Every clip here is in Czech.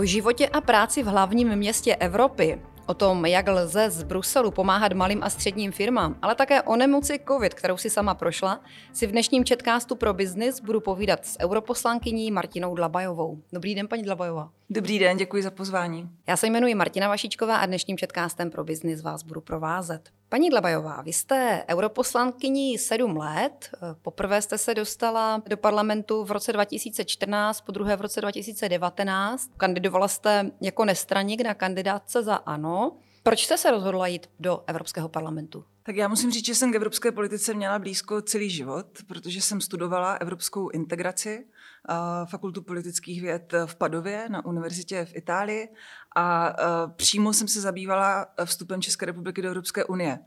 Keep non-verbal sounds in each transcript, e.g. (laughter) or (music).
O životě a práci v hlavním městě Evropy, o tom, jak lze z Bruselu pomáhat malým a středním firmám, ale také o nemoci COVID, kterou si sama prošla, si v dnešním četkástu pro biznis budu povídat s europoslankyní Martinou Dlabajovou. Dobrý den, paní Dlabajová. Dobrý den, děkuji za pozvání. Já se jmenuji Martina Vašičková a dnešním četkástem pro biznis vás budu provázet. Paní Dlabajová, vy jste europoslankyní sedm let. Poprvé jste se dostala do parlamentu v roce 2014, po druhé v roce 2019. Kandidovala jste jako nestraník na kandidátce za ANO. Proč jste se rozhodla jít do Evropského parlamentu? Tak já musím říct, že jsem k evropské politice měla blízko celý život, protože jsem studovala evropskou integraci, fakultu politických věd v Padově na univerzitě v Itálii a přímo jsem se zabývala vstupem České republiky do Evropské unie.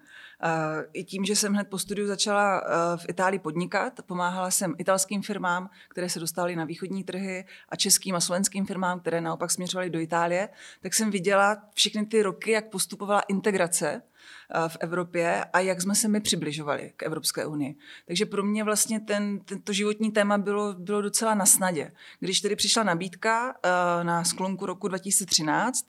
I tím, že jsem hned po studiu začala v Itálii podnikat, pomáhala jsem italským firmám, které se dostaly na východní trhy a českým a slovenským firmám, které naopak směřovaly do Itálie, tak jsem viděla všechny ty roky, jak postupovala integrace v Evropě a jak jsme se my přibližovali k Evropské unii. Takže pro mě vlastně ten, tento životní téma bylo, bylo docela na snadě. Když tedy přišla nabídka na sklonku roku 2013,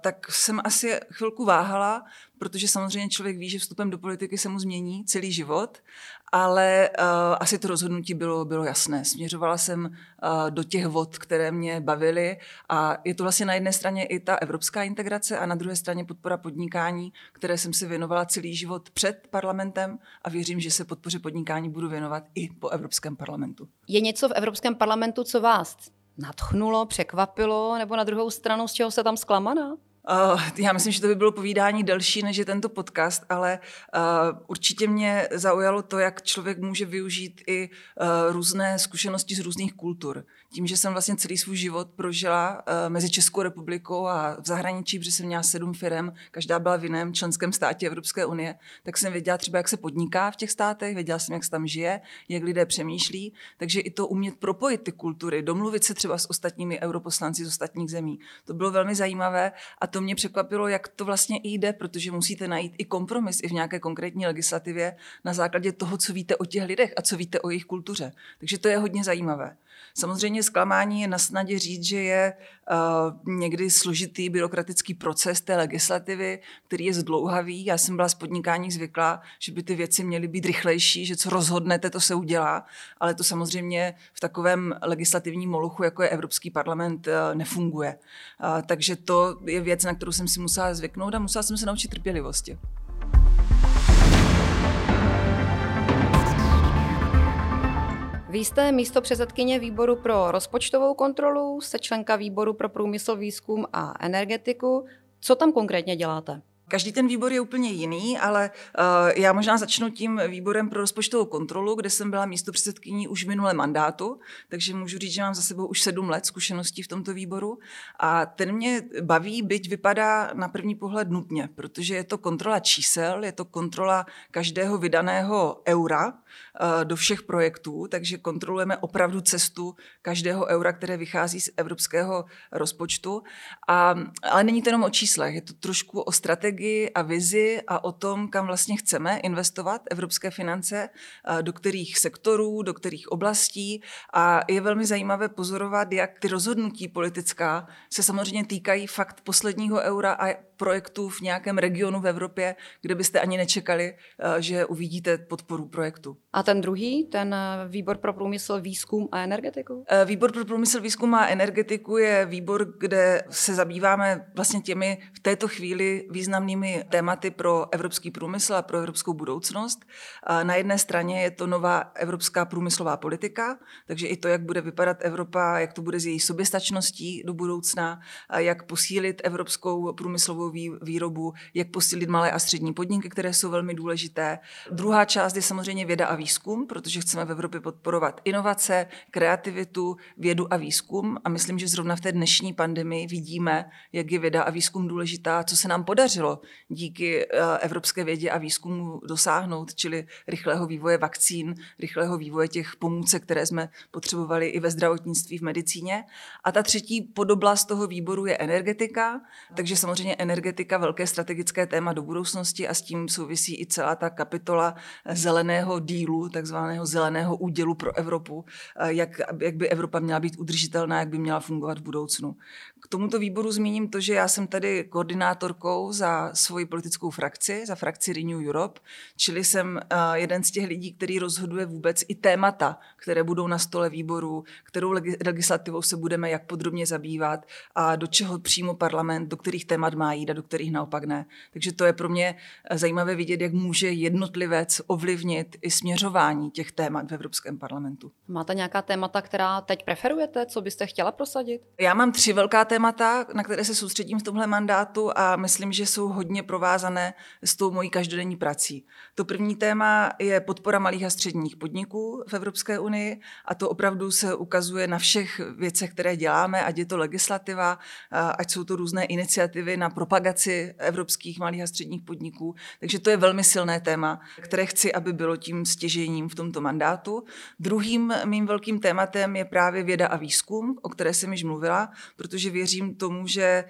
tak jsem asi chvilku váhala, protože samozřejmě člověk ví, že vstupem do politiky se mu změní celý život, ale uh, asi to rozhodnutí bylo, bylo jasné. Směřovala jsem uh, do těch vod, které mě bavily a je to vlastně na jedné straně i ta evropská integrace a na druhé straně podpora podnikání, které jsem si věnovala celý život před parlamentem a věřím, že se podpoře podnikání budu věnovat i po Evropském parlamentu. Je něco v Evropském parlamentu, co vás nadchnulo, překvapilo, nebo na druhou stranu, z čeho se tam zklamaná? Uh, já myslím, že to by bylo povídání delší než je tento podcast, ale uh, určitě mě zaujalo to, jak člověk může využít i uh, různé zkušenosti z různých kultur tím, že jsem vlastně celý svůj život prožila uh, mezi Českou republikou a v zahraničí, protože jsem měla sedm firm, každá byla v jiném členském státě Evropské unie, tak jsem věděla třeba, jak se podniká v těch státech, věděla jsem, jak se tam žije, jak lidé přemýšlí, takže i to umět propojit ty kultury, domluvit se třeba s ostatními europoslanci z ostatních zemí. To bylo velmi zajímavé a to mě překvapilo, jak to vlastně i jde, protože musíte najít i kompromis i v nějaké konkrétní legislativě na základě toho, co víte o těch lidech a co víte o jejich kultuře. Takže to je hodně zajímavé. Samozřejmě zklamání je na snadě říct, že je uh, někdy složitý byrokratický proces té legislativy, který je zdlouhavý. Já jsem byla z podnikání zvyklá, že by ty věci měly být rychlejší, že co rozhodnete, to se udělá, ale to samozřejmě v takovém legislativním moluchu, jako je Evropský parlament, uh, nefunguje. Uh, takže to je věc, na kterou jsem si musela zvyknout a musela jsem se naučit trpělivosti. Vy jste místo předsedkyně výboru pro rozpočtovou kontrolu, se členka výboru pro průmysl, výzkum a energetiku. Co tam konkrétně děláte? Každý ten výbor je úplně jiný, ale uh, já možná začnu tím výborem pro rozpočtovou kontrolu, kde jsem byla místo předsedkyní už v minulém mandátu, takže můžu říct, že mám za sebou už sedm let zkušeností v tomto výboru. A ten mě baví, byť vypadá na první pohled nutně, protože je to kontrola čísel, je to kontrola každého vydaného eura do všech projektů, takže kontrolujeme opravdu cestu každého eura, které vychází z evropského rozpočtu. A, ale není to jenom o číslech, je to trošku o strategii a vizi a o tom, kam vlastně chceme investovat evropské finance, do kterých sektorů, do kterých oblastí. A je velmi zajímavé pozorovat, jak ty rozhodnutí politická se samozřejmě týkají fakt posledního eura a projektů v nějakém regionu v Evropě, kde byste ani nečekali, že uvidíte podporu projektu. A ten druhý, ten eh, výbor pro průmysl, výzkum a energetiku? Eh, výbor pro průmysl, výzkum a energetiku je výbor, kde se zabýváme vlastně těmi v této chvíli významnými tématy pro evropský průmysl a pro evropskou budoucnost. Na jedné straně je to nová evropská průmyslová politika, takže i to, jak bude vypadat Evropa, jak to bude s její soběstačností do budoucna, jak posílit evropskou průmyslovou výrobu, jak posílit malé a střední podniky, které jsou velmi důležité. Druhá část je samozřejmě věda a výzkum, protože chceme v Evropě podporovat inovace, kreativitu, vědu a výzkum. A myslím, že zrovna v té dnešní pandemii vidíme, jak je věda a výzkum důležitá, co se nám podařilo díky eh, evropské vědě a výzkumu dosáhnout, čili rychlého vývoje vakcín, rychlého vývoje těch pomůcek, které jsme potřebovali i ve zdravotnictví, v medicíně. A ta třetí podoblast toho výboru je energetika, takže samozřejmě energetika energetika velké strategické téma do budoucnosti a s tím souvisí i celá ta kapitola zeleného dílu, takzvaného zeleného údělu pro Evropu, jak, jak by Evropa měla být udržitelná, jak by měla fungovat v budoucnu. K tomuto výboru zmíním to, že já jsem tady koordinátorkou za svoji politickou frakci, za frakci Renew Europe, čili jsem jeden z těch lidí, který rozhoduje vůbec i témata, které budou na stole výboru, kterou legislativou se budeme jak podrobně zabývat a do čeho přímo parlament, do kterých témat má a do kterých naopak ne. Takže to je pro mě eh, zajímavé vidět, jak může jednotlivec ovlivnit i směřování těch témat v Evropském parlamentu. Máte nějaká témata, která teď preferujete? Co byste chtěla prosadit? Já mám tři velká témata, na které se soustředím v tomhle mandátu a myslím, že jsou hodně provázané s tou mojí každodenní prací. To první téma je podpora malých a středních podniků v Evropské unii a to opravdu se ukazuje na všech věcech, které děláme, ať je to legislativa, ať jsou to různé iniciativy na propagaci evropských malých a středních podniků. Takže to je velmi silné téma, které chci, aby bylo tím stěžením v tomto mandátu. Druhým mým velkým tématem je právě věda a výzkum, o které jsem již mluvila, protože věřím tomu, že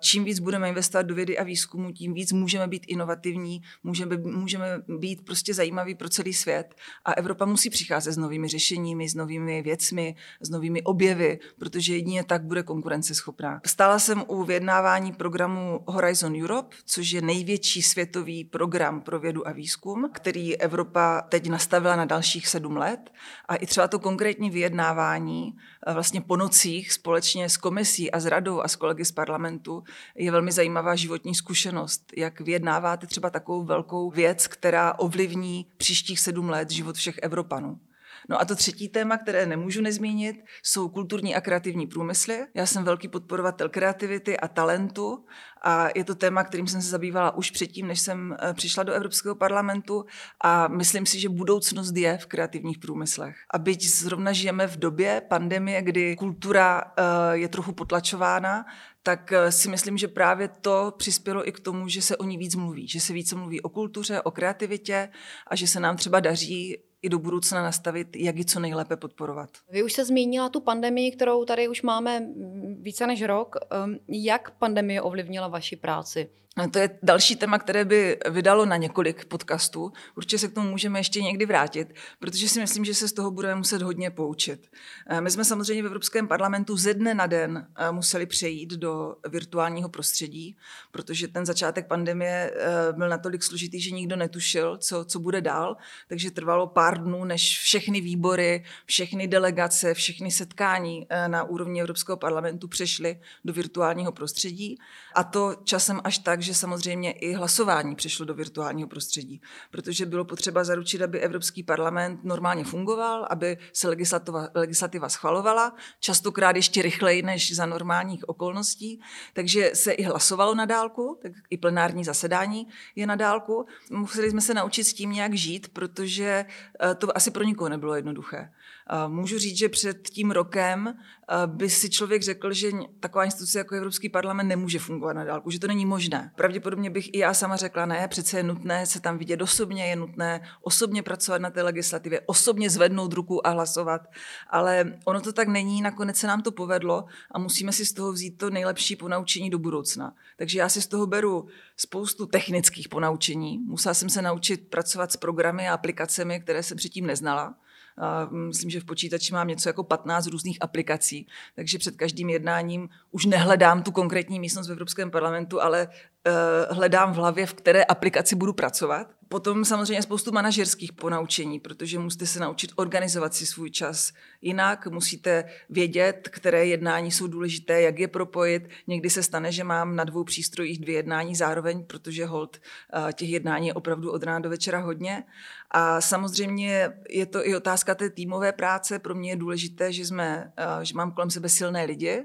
čím víc budeme investovat do vědy a výzkumu, tím víc můžeme být inovativní, můžeme, můžeme být prostě zajímaví pro celý svět. A Evropa musí přicházet s novými řešeními, s novými věcmi, s novými objevy, protože jedině tak bude konkurenceschopná. Stála jsem u vyjednávání programu Horizon Europe, což je největší světový program pro vědu a výzkum, který Evropa teď nastavila na dalších sedm let. A i třeba to konkrétní vyjednávání eh, vlastně po nocích společně s komisí a s radou a s kolegy z parlamentu je velmi zajímavá životní zkušenost, jak vyjednáváte třeba takovou velkou věc, která ovlivní příštích sedm let život všech Evropanů. No a to třetí téma, které nemůžu nezmínit, jsou kulturní a kreativní průmysly. Já jsem velký podporovatel kreativity a talentu a je to téma, kterým jsem se zabývala už předtím, než jsem eh, přišla do Evropského parlamentu a myslím si, že budoucnost je v kreativních průmyslech. A byť zrovna žijeme v době pandemie, kdy kultura eh, je trochu potlačována, tak eh, si myslím, že právě to přispělo i k tomu, že se o ní víc mluví, že se více mluví o kultuře, o kreativitě a že se nám třeba daří i do budoucna nastavit, jak ji co nejlépe podporovat. Vy už se zmínila tu pandemii, kterou tady už máme více než rok. Ehm, jak pandemie ovlivnila vaši práci? To je další téma, které by vydalo na několik podcastů. Určitě se k tomu můžeme ještě někdy vrátit, protože si myslím, že se z toho budeme muset hodně poučit. Eh, my jsme samozřejmě v Evropském parlamentu ze dne na den eh, museli přejít do virtuálního prostředí, protože ten začátek pandemie eh, byl natolik složitý, že nikdo netušil, co, co bude dál. Takže trvalo pár dnů, než všechny výbory, všechny delegace, všechny setkání na úrovni Evropského parlamentu přešly do virtuálního prostředí. A to časem až tak, že samozřejmě i hlasování přešlo do virtuálního prostředí, protože bylo potřeba zaručit, aby Evropský parlament normálně fungoval, aby se legislativa, legislativa schvalovala, častokrát ještě rychleji než za normálních okolností, takže se i hlasovalo na dálku, tak i plenární zasedání je na dálku. Museli jsme se naučit s tím nějak žít, protože eh, to asi pro nikoho nebylo jednoduché. Můžu říct, že před tím rokem by si člověk řekl, že taková instituce jako Evropský parlament nemůže fungovat na dálku, že to není možné. Pravděpodobně bych i já sama řekla, ne, přece je nutné se tam vidět osobně, je nutné osobně pracovat na té legislativě, osobně zvednout ruku a hlasovat. Ale ono to tak není, nakonec se nám to povedlo a musíme si z toho vzít to nejlepší ponaučení do budoucna. Takže já si z toho beru spoustu technických ponaučení. Musela jsem se naučit pracovat s programy a aplikacemi, které jsem předtím neznala. Myslím, že v počítači mám něco jako 15 různých aplikací, takže před každým jednáním už nehledám tu konkrétní místnost v Evropském parlamentu, ale eh, hledám v hlavě, v které aplikaci budu pracovat. Potom samozřejmě spoustu manažerských ponaučení, protože musíte se naučit organizovat si svůj čas jinak, musíte vědět, které jednání jsou důležité, jak je propojit. Někdy se stane, že mám na dvou přístrojích dvě jednání zároveň, protože hold eh, těch jednání je opravdu od rána do večera hodně. A samozřejmě je to i otázka té týmové práce. Pro mě je důležité, že, jsme, eh, že mám kolem sebe silné lidi,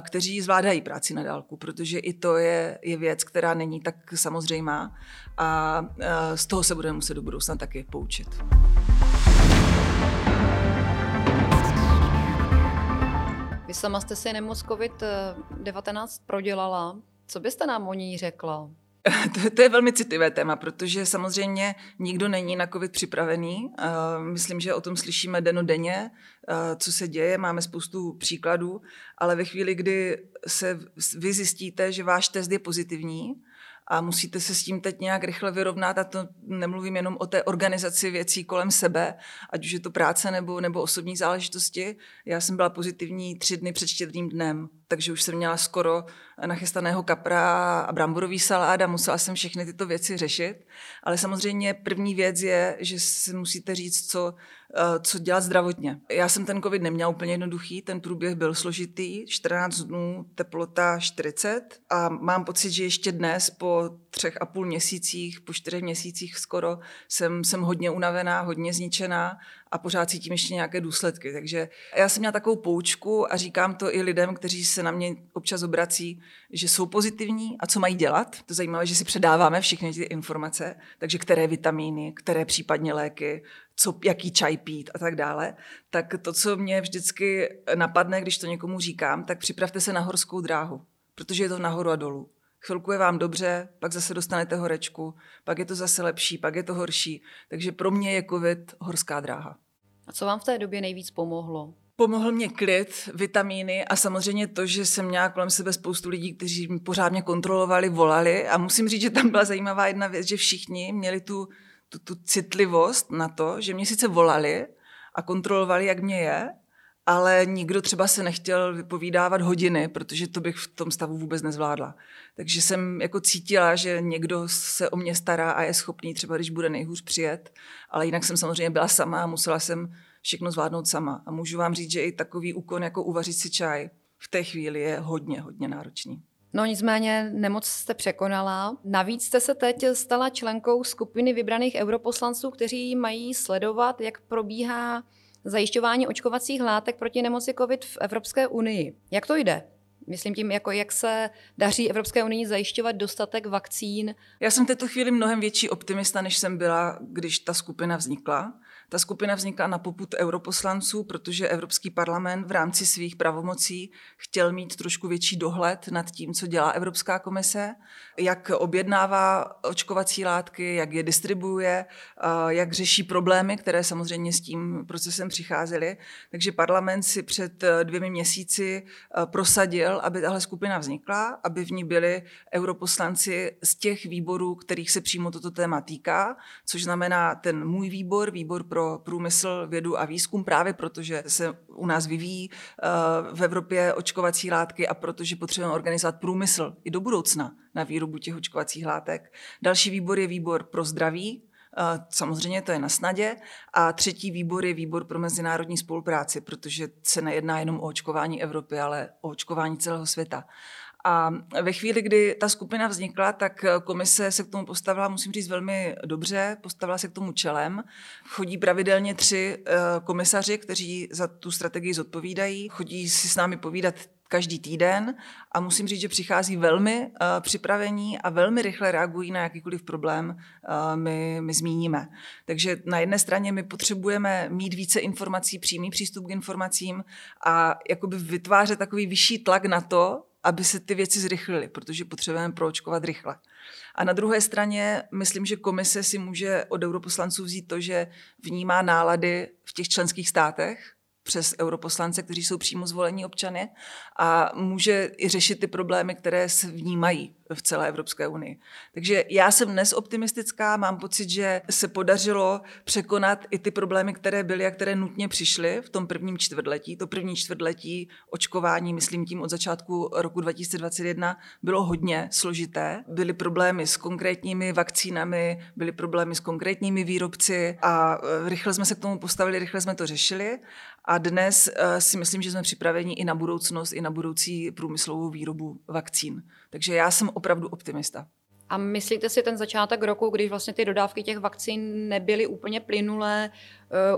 kteří zvládají práci na dálku, protože i to je, je věc, která není tak samozřejmá a eh, z toho se budeme muset do budoucna taky poučit. Vy sama jste si nemoc COVID-19 prodělala. Co byste nám o ní řekla? (laughs) To, to je velmi citlivé téma, protože samozřejmě nikdo není na COVID připravený. Myslím, že o tom slyšíme denodenně, co se děje, máme spoustu příkladů, ale ve chvíli, kdy se vy zjistíte, že váš test je pozitivní, a musíte se s tím teď nějak rychle vyrovnat a to nemluvím jenom o té organizaci věcí kolem sebe, ať už je to práce nebo, nebo osobní záležitosti. Já jsem byla pozitivní tři dny před štědrým dnem, takže už jsem měla skoro nachystaného kapra a bramborový salát a musela jsem všechny tyto věci řešit. Ale samozřejmě první věc je, že si musíte říct, co, eh, co dělat zdravotně. Já jsem ten covid neměla úplně jednoduchý, ten průběh byl složitý, 14 dnů, teplota 40 a mám pocit, že ještě dnes po třech a půl měsících, po čtyřech měsících skoro, jsem, jsem hodně unavená, hodně zničená a pořád cítím ještě nějaké důsledky. Takže já jsem měla takovou poučku a říkám to i lidem, kteří se na mě občas obrací, že jsou pozitivní a co mají dělat. To zajímavé, že si předáváme všechny ty informace, takže které vitamíny, které případně léky, co, jaký čaj pít a tak dále. Tak to, co mě vždycky napadne, když to někomu říkám, tak připravte se na horskou dráhu, protože je to nahoru a dolů. Chvilku je vám dobře, pak zase dostanete horečku, pak je to zase lepší, pak je to horší. Takže pro mě je covid horská dráha. A co vám v té době nejvíc pomohlo? Pomohl mě klid, vitamíny a samozřejmě to, že jsem měla kolem sebe spoustu lidí, kteří mě pořád mě kontrolovali, volali a musím říct, že tam byla zajímavá jedna věc, že všichni měli tu, tu, tu citlivost na to, že mě sice volali a kontrolovali, jak mě je, ale nikdo třeba se nechtěl vypovídávat hodiny, protože to bych v tom stavu vůbec nezvládla. Takže jsem jako cítila, že někdo se o mě stará a je schopný třeba, když bude nejhůř přijet, ale jinak jsem samozřejmě byla sama a musela jsem všechno zvládnout sama. A můžu vám říct, že i takový úkon jako uvařit si čaj v té chvíli je hodně, hodně náročný. No nicméně nemoc jste překonala. Navíc jste se teď stala členkou skupiny vybraných europoslanců, kteří mají sledovat, jak probíhá zajišťování očkovacích látek proti nemoci COVID v Evropské unii. Jak to jde? Myslím tím, jako jak se daří Evropské unii zajišťovat dostatek vakcín. Já jsem v této chvíli mnohem větší optimista, než jsem byla, když ta skupina vznikla. Ta skupina vznikla na poput europoslanců, protože Evropský parlament v rámci svých pravomocí chtěl mít trošku větší dohled nad tím, co dělá Evropská komise, jak objednává očkovací látky, jak je distribuuje, jak řeší problémy, které samozřejmě s tím procesem přicházely. Takže parlament si před dvěmi měsíci prosadil, aby tahle skupina vznikla, aby v ní byli europoslanci z těch výborů, kterých se přímo toto téma týká, což znamená ten můj výbor, výbor pro pro průmysl, vědu a výzkum právě protože se u nás vyvíjí eh, v Evropě očkovací látky a protože potřebujeme organizovat průmysl i do budoucna na výrobu těch očkovacích látek. Další výbor je výbor pro zdraví, eh, Samozřejmě to je na snadě. A třetí výbor je výbor pro mezinárodní spolupráci, protože se nejedná jenom o očkování Evropy, ale o očkování celého světa. A ve chvíli, kdy ta skupina vznikla, tak komise se k tomu postavila, musím říct, velmi dobře, postavila se k tomu čelem. Chodí pravidelně tři eh, komisaři, kteří za tu strategii zodpovídají. Chodí si s námi povídat každý týden a musím říct, že přichází velmi uh, připravení a velmi rychle reagují na jakýkoliv problém, uh, my, my zmíníme. Takže na jedné straně my potřebujeme mít více informací, přímý přístup k informacím a jakoby vytvářet takový vyšší tlak na to, aby se ty věci zrychlily, protože potřebujeme proočkovat rychle. A na druhé straně myslím, že komise si může od europoslanců vzít to, že vnímá nálady v těch členských státech přes europoslance, kteří jsou přímo zvolení občany a může i řešit ty problémy, které se vnímají v celé Evropské unii. Takže já jsem dnes optimistická, mám pocit, že se podařilo překonat i ty problémy, které byly a které nutně přišly v tom prvním čtvrtletí. To první čtvrtletí očkování, myslím tím od začátku roku 2021, bylo hodně složité. Byly problémy s konkrétními vakcínami, byly problémy s konkrétními výrobci a e, rychle jsme se k tomu postavili, rychle jsme to řešili a dnes e, si myslím, že jsme připraveni i na budoucnost, i na budoucí průmyslovou výrobu vakcín. Takže já jsem opravdu optimista. A myslíte si ten začátek roku, když vlastně ty dodávky těch vakcín nebyly úplně plynulé,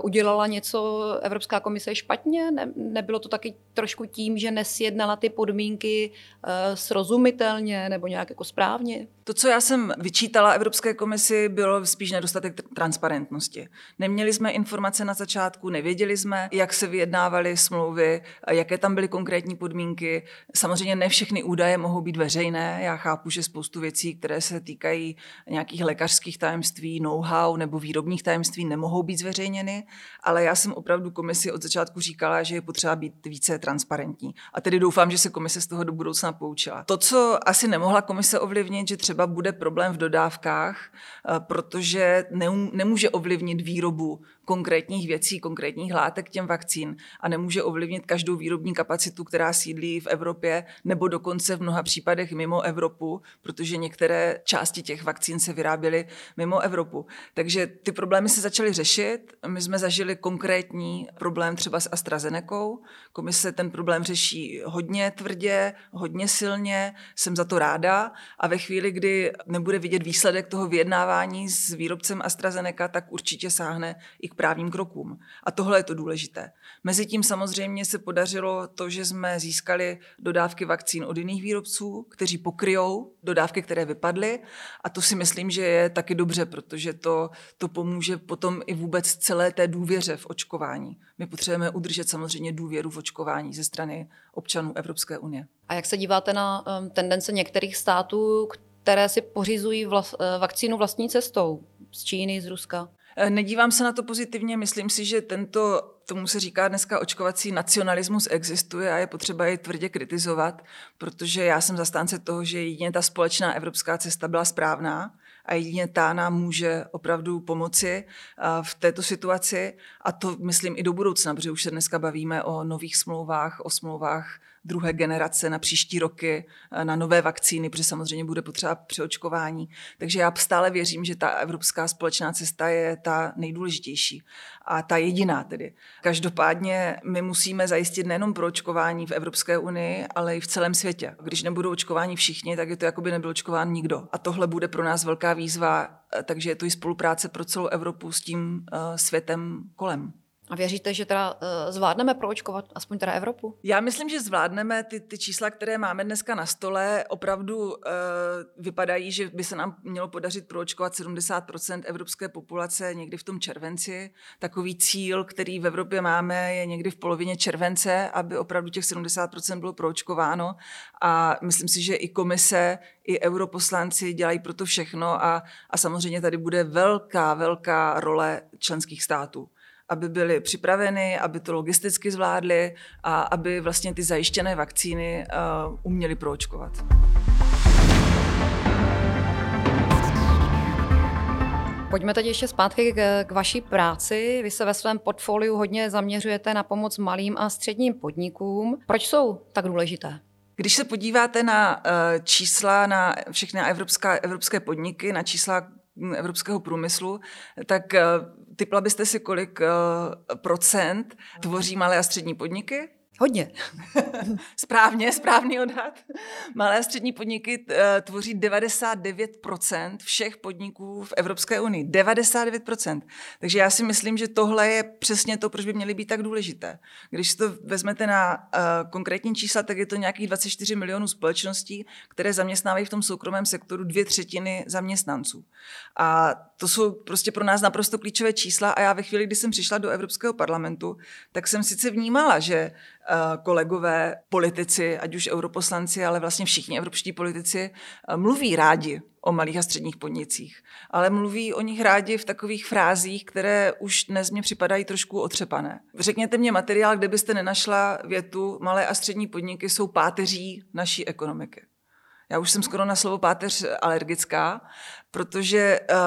udělala něco Evropská komise špatně? Ne, nebylo to taky trošku tím, že nesjednala ty podmínky uh, srozumitelně nebo nějak jako správně? To, co já jsem vyčítala Evropské komisi, bylo spíš nedostatek transparentnosti. Neměli jsme informace na začátku, nevěděli jsme, jak se vyjednávaly smlouvy, jaké tam byly konkrétní podmínky. Samozřejmě ne všechny údaje mohou být veřejné. Já chápu, že spoustu věcí, které se týkají nějakých lékařských tajemství, know-how nebo výrobních tajemství, nemohou být zveřejněny, ale já jsem opravdu komisi od začátku říkala, že je potřeba být více transparentní. A tedy doufám, že se komise z toho do budoucna poučila. To, co asi nemohla komise ovlivnit, že třeba bude problém v dodávkách, eh, protože nemůže ovlivnit výrobu konkrétních věcí, konkrétních látek těm vakcín a nemůže ovlivnit každou výrobní kapacitu, která sídlí v Evropě nebo dokonce v mnoha případech mimo Evropu, protože některé části těch vakcín se vyráběly mimo Evropu. Takže ty problémy se začaly řešit. My jsme zažili konkrétní problém třeba s AstraZenecou. Komise ten problém řeší hodně tvrdě, hodně silně, jsem za to ráda a ve chvíli, kdy nebude vidět výsledek toho vyjednávání s výrobcem AstraZeneca, tak určitě sáhne i k právním krokům. A tohle je to důležité. Mezitím samozřejmě se podařilo to, že jsme získali dodávky vakcín od jiných výrobců, kteří pokryjou dodávky, které vypadly. A to si myslím, že je taky dobře, protože to, to pomůže potom i vůbec celé té důvěře v očkování. My potřebujeme udržet samozřejmě důvěru v očkování ze strany občanů Evropské unie. A jak se díváte na um, tendence některých států, které si pořizují vlas, uh, vakcínu vlastní cestou z Číny, z Ruska? Eh, nedívám se na to pozitivně, myslím si, že tento, tomu se říká dneska očkovací nacionalismus existuje a je potřeba jej tvrdě kritizovat, protože já jsem zastánce toho, že jedině ta společná evropská cesta byla správná a jedině ta nám může opravdu pomoci eh, v této situaci. A to myslím i do budoucna, protože už se dneska bavíme o nových smlouvách, o smlouvách druhé generace na příští roky, eh, na nové vakcíny, protože samozřejmě bude potřeba přeočkování. Takže já stále věřím, že ta evropská společná cesta je ta nejdůležitější a ta jediná tedy. Každopádně my musíme zajistit nejenom pro očkování v Evropské unii, ale i v celém světě. Když nebudou očkováni všichni, tak je to jako by nebyl očkován nikdo. A tohle bude pro nás velká výzva, eh, takže je to i spolupráce pro celou Evropu s tím uh, světem kolem. A věříte, že teda uh, zvládneme proočkovat aspoň teda Evropu? Já myslím, že zvládneme ty, ty čísla, které máme dneska na stole. Opravdu uh, vypadají, že by se nám mělo podařit proočkovat 70% evropské populace někdy v tom červenci. Takový cíl, který v Evropě máme, je někdy v polovině července, aby opravdu těch 70% bylo proočkováno. A myslím si, že i komise, i europoslanci dělají pro to všechno a, a samozřejmě tady bude velká, velká role členských států aby byli připraveni, aby to logisticky zvládli a aby vlastně ty zajištěné vakcíny uh, uměli proočkovat. Pojďme teď ještě zpátky k, k vaší práci. Vy se ve svém portfoliu hodně zaměřujete na pomoc malým a středním podnikům. Proč jsou tak důležité? Když se podíváte na uh, čísla na všechny evropská, evropské podniky, na čísla evropského průmyslu, tak uh, typla byste si, kolik uh, procent tvoří malé a střední podniky? Hodně. (laughs) Správně, správný odhad. Malé a střední podniky eh, tvoří 99% všech podniků v Evropské unii. 99%. Takže já si myslím, že tohle je přesně to, proč by měly být tak důležité. Když to vezmete na uh, konkrétní čísla, tak je to nějakých 24 milionů společností, které zaměstnávají v tom soukromém sektoru dvě třetiny zaměstnanců. A to jsou prostě pro nás naprosto klíčové čísla a já ve chvíli, kdy jsem přišla do Evropského parlamentu, tak jsem sice vnímala, že kolegové politici, ať už europoslanci, ale vlastně všichni evropští politici, eh, mluví rádi o malých a středních podnicích, ale mluví o nich rádi v takových frázích, které už dnes mě připadají trošku otřepané. Řekněte mě materiál, kde byste nenašla větu malé a střední podniky jsou páteří naší ekonomiky. Já už jsem skoro na slovo páteř alergická, protože uh,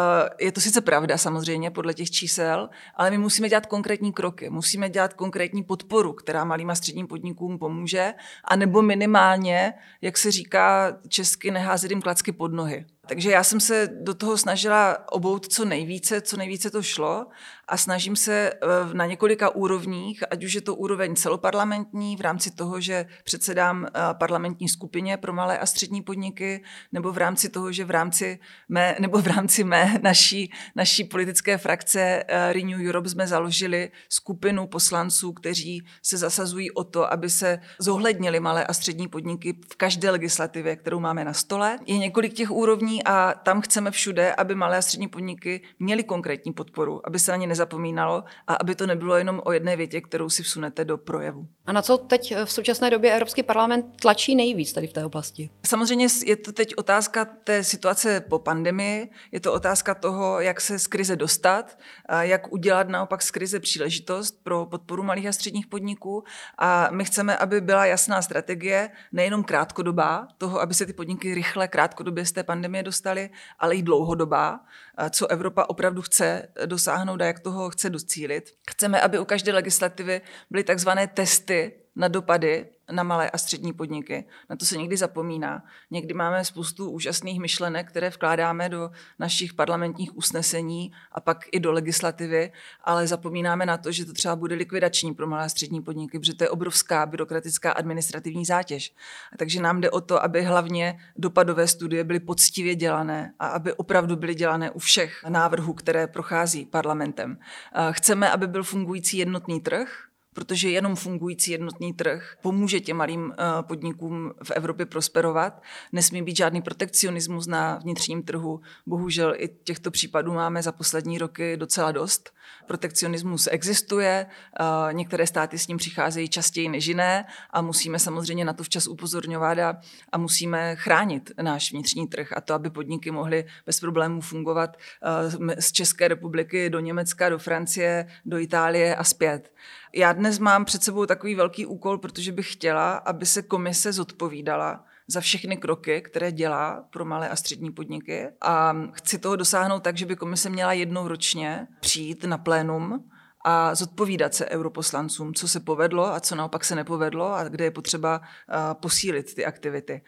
je to sice pravda samozřejmě podle těch čísel, ale my musíme dělat konkrétní kroky, musíme dělat konkrétní podporu, která malým a středním podnikům pomůže, anebo minimálně, jak se říká česky, neházet jim klacky pod nohy. Takže já jsem se do toho snažila obout co nejvíce, co nejvíce to šlo a snažím se eh, na několika úrovních, ať už je to úroveň celoparlamentní v rámci toho, že předsedám eh, parlamentní skupině pro malé a střední podniky, nebo v rámci toho, že v rámci mé, (laughs) nebo v rámci mé naší, naší politické frakce eh, Renew Europe jsme založili skupinu poslanců, kteří se zasazují o to, aby se zohlednili malé a střední podniky v každé legislativě, kterou máme na stole. Je několik těch úrovní a tam chceme všude, aby malé a střední podniky měly konkrétní podporu, aby se na ně nezapomínalo a aby to nebylo jenom o jedné větě, kterou si vsunete do projevu. A na co teď v současné době Evropský parlament tlačí nejvíc tady v té oblasti? Samozřejmě je to teď otázka té situace po pandemii, je to otázka toho, jak se z krize dostat, jak udělat naopak z krize příležitost pro podporu malých a středních podniků. A my chceme, aby byla jasná strategie, nejenom krátkodobá, toho, aby se ty podniky rychle krátkodobě z té pandemie dostaly, ale i dlouhodobá, co Evropa opravdu chce dosáhnout a jak toho chce docílit. Chceme, aby u každé legislativy byly takzvané testy na dopady na malé a střední podniky. Na to se někdy zapomíná. Někdy máme spoustu úžasných myšlenek, které vkládáme do našich parlamentních usnesení a pak i do legislativy, ale zapomínáme na to, že to třeba bude likvidační pro malé a střední podniky, protože to je obrovská byrokratická administrativní zátěž. A takže nám jde o to, aby hlavně dopadové studie byly poctivě dělané a aby opravdu byly dělané u všech návrhů, které prochází parlamentem. Chceme, aby byl fungující jednotný trh, protože jenom fungující jednotný trh pomůže těm malým eh, podnikům v Evropě prosperovat. Nesmí být žádný protekcionismus na vnitřním trhu. Bohužel i těchto případů máme za poslední roky docela dost. Protekcionismus existuje, eh, některé státy s ním přicházejí častěji než jiné a musíme samozřejmě na to včas upozorňovat a, a musíme chránit náš vnitřní trh a to, aby podniky mohly bez problémů fungovat eh, z České republiky do Německa, do Francie, do Itálie a zpět. Já dnes mám před sebou takový velký úkol, protože bych chtěla, aby se komise zodpovídala za všechny kroky, které dělá pro malé a střední podniky. A chci toho dosáhnout tak, že by komise měla jednou ročně přijít na plénum a zodpovídat se europoslancům, co se povedlo a co naopak se nepovedlo a kde je potřeba posílit ty aktivity.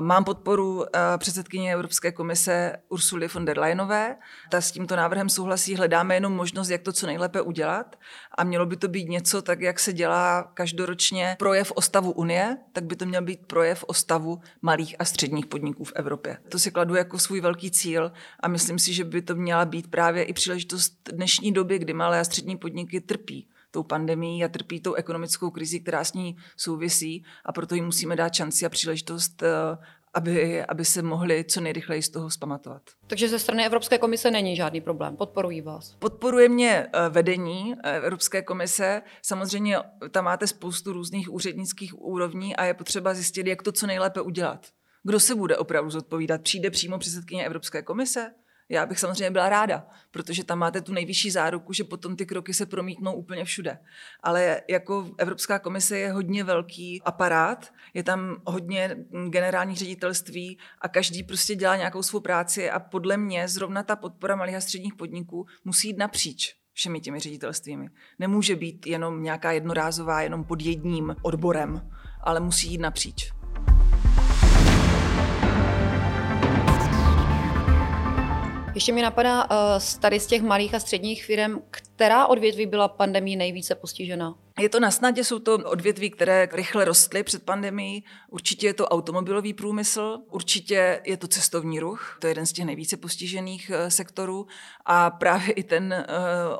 Mám podporu předsedkyně Evropské komise Ursuly von der Leyenové. Ta s tímto návrhem souhlasí, hledáme jenom možnost, jak to co nejlépe udělat a mělo by to být něco, tak jak se dělá každoročně projev o stavu Unie, tak by to měl být projev o stavu malých a středních podniků v Evropě. To si kladu jako svůj velký cíl a myslím si, že by to měla být právě i příležitost dnešní doby, kdy malé a střední podniky trpí tou pandemí a trpí tou ekonomickou krizi, která s ní souvisí a proto jim musíme dát šanci a příležitost eh, aby, aby se mohli co nejrychleji z toho zpamatovat. Takže ze strany Evropské komise není žádný problém, podporují vás? Podporuje mě eh, vedení eh, Evropské komise. Samozřejmě tam máte spoustu různých úřednických úrovní a je potřeba zjistit, jak to co nejlépe udělat. Kdo se bude opravdu zodpovídat? Přijde přímo předsedkyně Evropské komise? Já bych samozřejmě byla ráda, protože tam máte tu nejvyšší záruku, že potom ty kroky se promítnou úplně všude. Ale jako Evropská komise je hodně velký aparát, je tam hodně generálních ředitelství a každý prostě dělá nějakou svou práci a podle mě zrovna ta podpora malých a středních podniků musí jít napříč všemi těmi ředitelstvími. Nemůže být jenom nějaká jednorázová, jenom pod jedním odborem, ale musí jít napříč. Ještě mi napadá uh, tady z těch malých a středních firm, která odvětví byla pandemí nejvíce postižena? Je to na snadě, jsou to odvětví, které rychle rostly před pandemí. Určitě je to automobilový průmysl, určitě je to cestovní ruch, to je jeden z těch nejvíce postižených uh, sektorů. A právě i ten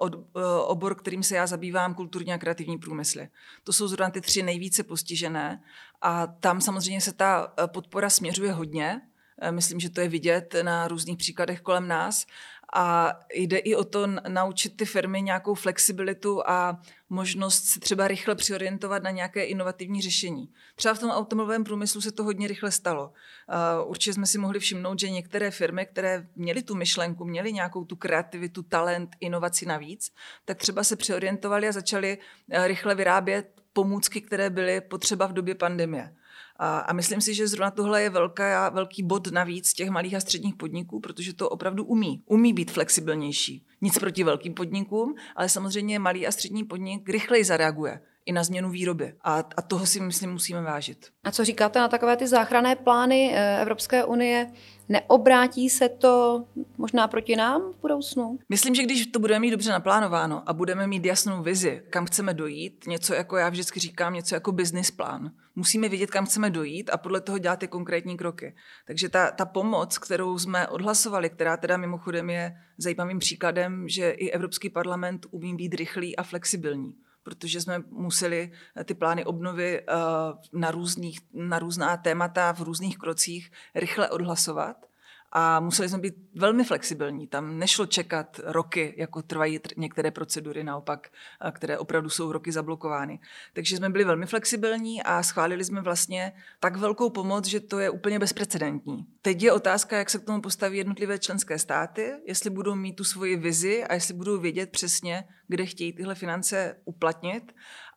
uh, obor, kterým se já zabývám, kulturní a kreativní průmysly. To jsou zrovna ty tři nejvíce postižené. A tam samozřejmě se ta podpora směřuje hodně. Eh, myslím, že to je vidět na různých příkladech kolem nás. A jde i o to naučit ty firmy nějakou flexibilitu a možnost se třeba rychle přiorientovat na nějaké inovativní řešení. Třeba v tom automobilovém průmyslu se to hodně rychle stalo. Eh, určitě jsme si mohli všimnout, že některé firmy, které měly tu myšlenku, měly nějakou tu kreativitu, talent, inovaci navíc, tak třeba se přiorientovali a začali eh, rychle vyrábět pomůcky, které byly potřeba v době pandemie. A, a myslím si, že zrovna tohle je velká, velký bod navíc těch malých a středních podniků, protože to opravdu umí. Umí být flexibilnější. Nic proti velkým podnikům, ale samozřejmě malý a střední podnik rychleji zareaguje i na změnu výroby. A, a toho si myslím musíme vážit. A co říkáte na takové ty záchranné plány eh, Evropské unie? Neobrátí se to možná proti nám v budoucnu? Myslím, že když to budeme mít dobře naplánováno a budeme mít jasnou vizi, kam chceme dojít, něco jako já vždycky říkám, něco jako business plán. Musíme vědět, kam chceme dojít a podle toho dělat ty konkrétní kroky. Takže ta, ta pomoc, kterou jsme odhlasovali, která teda mimochodem je zajímavým příkladem, že i Evropský parlament umí být rychlý a flexibilní protože jsme museli eh, ty plány obnovy eh, na, různých, na různá témata v různých krocích rychle odhlasovat a museli jsme být velmi flexibilní. Tam nešlo čekat roky, jako trvají některé procedury naopak, které opravdu jsou roky zablokovány. Takže jsme byli velmi flexibilní a schválili jsme vlastně tak velkou pomoc, že to je úplně bezprecedentní. Teď je otázka, jak se k tomu postaví jednotlivé členské státy, jestli budou mít tu svoji vizi a jestli budou vědět přesně, kde chtějí tyhle finance uplatnit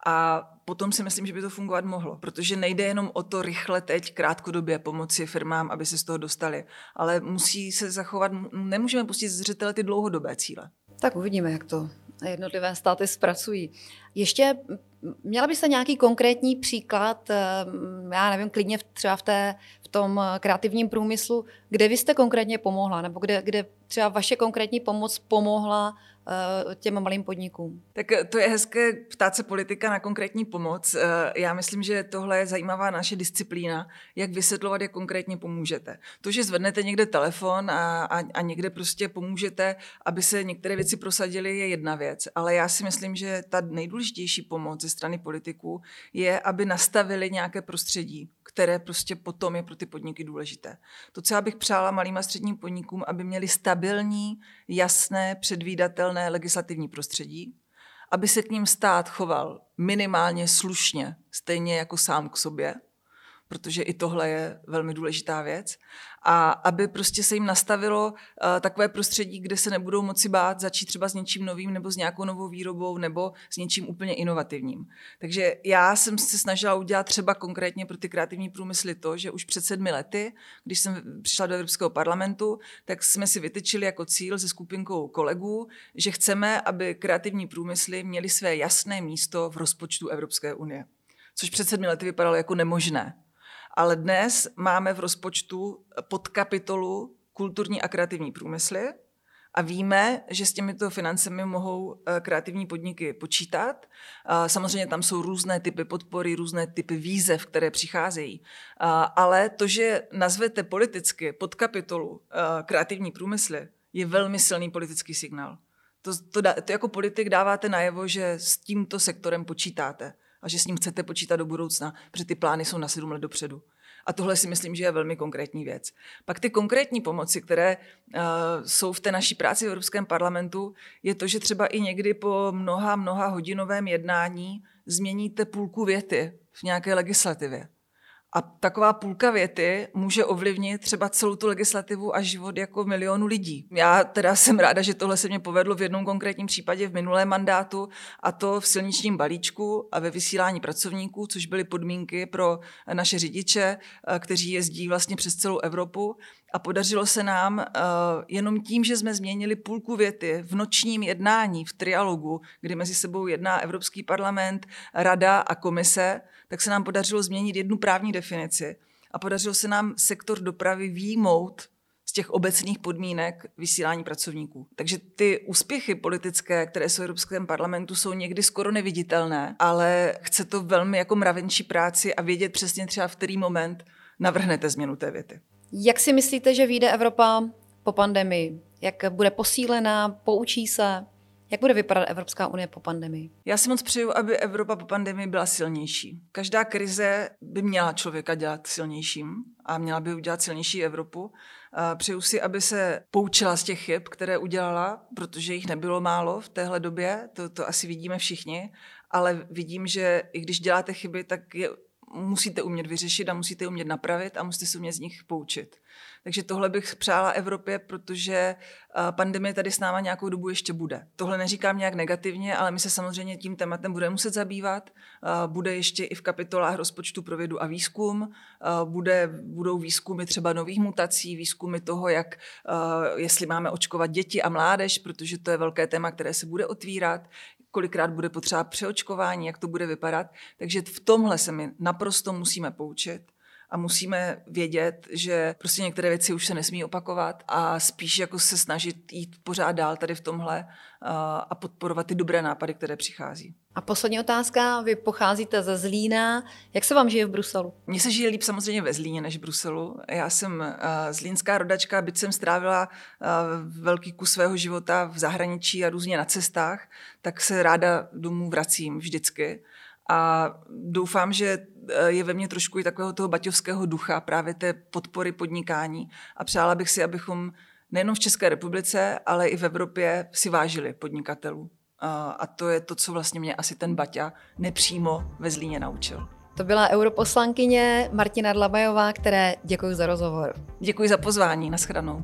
a potom si myslím, že by to fungovat mohlo, protože nejde jenom o to rychle teď krátkodobě pomoci firmám, aby se z toho dostali, ale musí se zachovat, nemůžeme pustit zřetele ty dlouhodobé cíle. Tak uvidíme, jak to jednotlivé státy zpracují. Ještě měla byste nějaký konkrétní příklad, eh, já nevím, klidně třeba v, té, v tom kreativním průmyslu, kde vy jste konkrétně pomohla, nebo kde, kde třeba vaše konkrétní pomoc pomohla Eh, těm malým podnikům. Tak to je hezké ptát se politika na konkrétní pomoc. Eh, já myslím, že tohle je zajímavá naše disciplína, jak vysvětlovat, jak konkrétně pomůžete. To, že zvednete někde telefon a, a, a někde prostě pomůžete, aby se některé věci prosadily, je jedna věc. Ale já si myslím, že ta nejdůležitější pomoc ze strany politiků je, aby nastavili nějaké prostředí, které prostě potom je pro ty podniky důležité. To, co já bych přála malým a středním podnikům, aby měli stabilní, jasné, předvídatelné legislativní prostředí, aby se k ním stát choval minimálně slušně, stejně jako sám k sobě, protože i tohle je velmi důležitá věc. A aby prostě se jim nastavilo uh, takové prostředí, kde se nebudou moci bát začít třeba s něčím novým nebo s nějakou novou výrobou nebo s něčím úplně inovativním. Takže já jsem se snažila udělat třeba konkrétně pro ty kreativní průmysly to, že už před sedmi lety, když jsem přišla do Evropského parlamentu, tak jsme si vytyčili jako cíl se skupinkou kolegů, že chceme, aby kreativní průmysly měly své jasné místo v rozpočtu Evropské unie. Což před sedmi lety vypadalo jako nemožné. Ale dnes máme v rozpočtu podkapitolu kulturní a kreativní průmysly a víme, že s těmito financemi mohou eh, kreativní podniky počítat. Samozřejmě tam jsou různé typy podpory, různé typy výzev, které přicházejí. Ale to, že nazvete politicky podkapitolu eh, kreativní průmysly, je velmi silný politický signál. To, to, to jako politik dáváte najevo, že s tímto sektorem počítáte a že s ním chcete počítat do budoucna, protože ty plány jsou na sedm let dopředu. A tohle si myslím, že je velmi konkrétní věc. Pak ty konkrétní pomoci, které uh, jsou v té naší práci v Evropském parlamentu, je to, že třeba i někdy po mnoha, mnoha hodinovém jednání změníte půlku věty v nějaké legislativě. A taková půlka věty může ovlivnit třeba celou tu legislativu a život jako milionu lidí. Já teda jsem ráda, že tohle se mě povedlo v jednom konkrétním případě v minulém mandátu a to v silničním balíčku a ve vysílání pracovníků, což byly podmínky pro naše řidiče, eh, kteří jezdí vlastně přes celou Evropu a podařilo se nám uh, jenom tím, že jsme změnili půlku věty v nočním jednání, v trialogu, kdy mezi sebou jedná Evropský parlament, Rada a komise, tak se nám podařilo změnit jednu právní definici a podařilo se nám sektor dopravy výjmout z těch obecných podmínek vysílání pracovníků. Takže ty úspěchy politické, které jsou v Evropském parlamentu, jsou někdy skoro neviditelné, ale chce to velmi jako mravenčí práci a vědět přesně třeba v který moment navrhnete změnu té věty. Jak si myslíte, že vyjde Evropa po pandemii? Jak bude posílená, poučí se? Jak bude vypadat Evropská unie po pandemii? Já si moc přeju, aby Evropa po pandemii byla silnější. Každá krize by měla člověka dělat silnějším a měla by udělat silnější Evropu. Přeju si, aby se poučila z těch chyb, které udělala, protože jich nebylo málo v téhle době, to, to asi vidíme všichni, ale vidím, že i když děláte chyby, tak je musíte umět vyřešit a musíte umět napravit a musíte se umět z nich poučit. Takže tohle bych přála Evropě, protože eh, pandemie tady s náma nějakou dobu ještě bude. Tohle neříkám nějak negativně, ale my se samozřejmě tím tématem budeme muset zabývat. Eh, bude ještě i v kapitolách rozpočtu pro vědu a výzkum. Eh, bude, budou výzkumy třeba nových mutací, výzkumy toho, jak, jestli máme očkovat děti a mládež, protože to je velké téma, které se bude otvírat kolikrát bude potřeba přeočkování, jak to bude vypadat. Takže v tomhle se my naprosto musíme poučit a musíme vědět, že prostě některé věci už se nesmí opakovat a spíš jako se snažit jít pořád dál tady v tomhle a podporovat ty dobré nápady, které přichází. A poslední otázka, vy pocházíte ze Zlína, jak se vám žije v Bruselu? Mně se žije líp samozřejmě ve Zlíně než v Bruselu. Já jsem zlínská rodačka, byť jsem strávila velký kus svého života v zahraničí a různě na cestách, tak se ráda domů vracím vždycky. A doufám, že eh, je ve mně trošku i takového toho baťovského ducha, právě té podpory podnikání. A přála bych si, abychom nejenom v České republice, ale i v Evropě si vážili podnikatelů. A to je to, co vlastně mě asi ten Baťa nepřímo ve Zlíně naučil. To byla europoslankyně Martina Dlabajová, které děkuji za rozhovor. Děkuji za pozvání. Naschranou.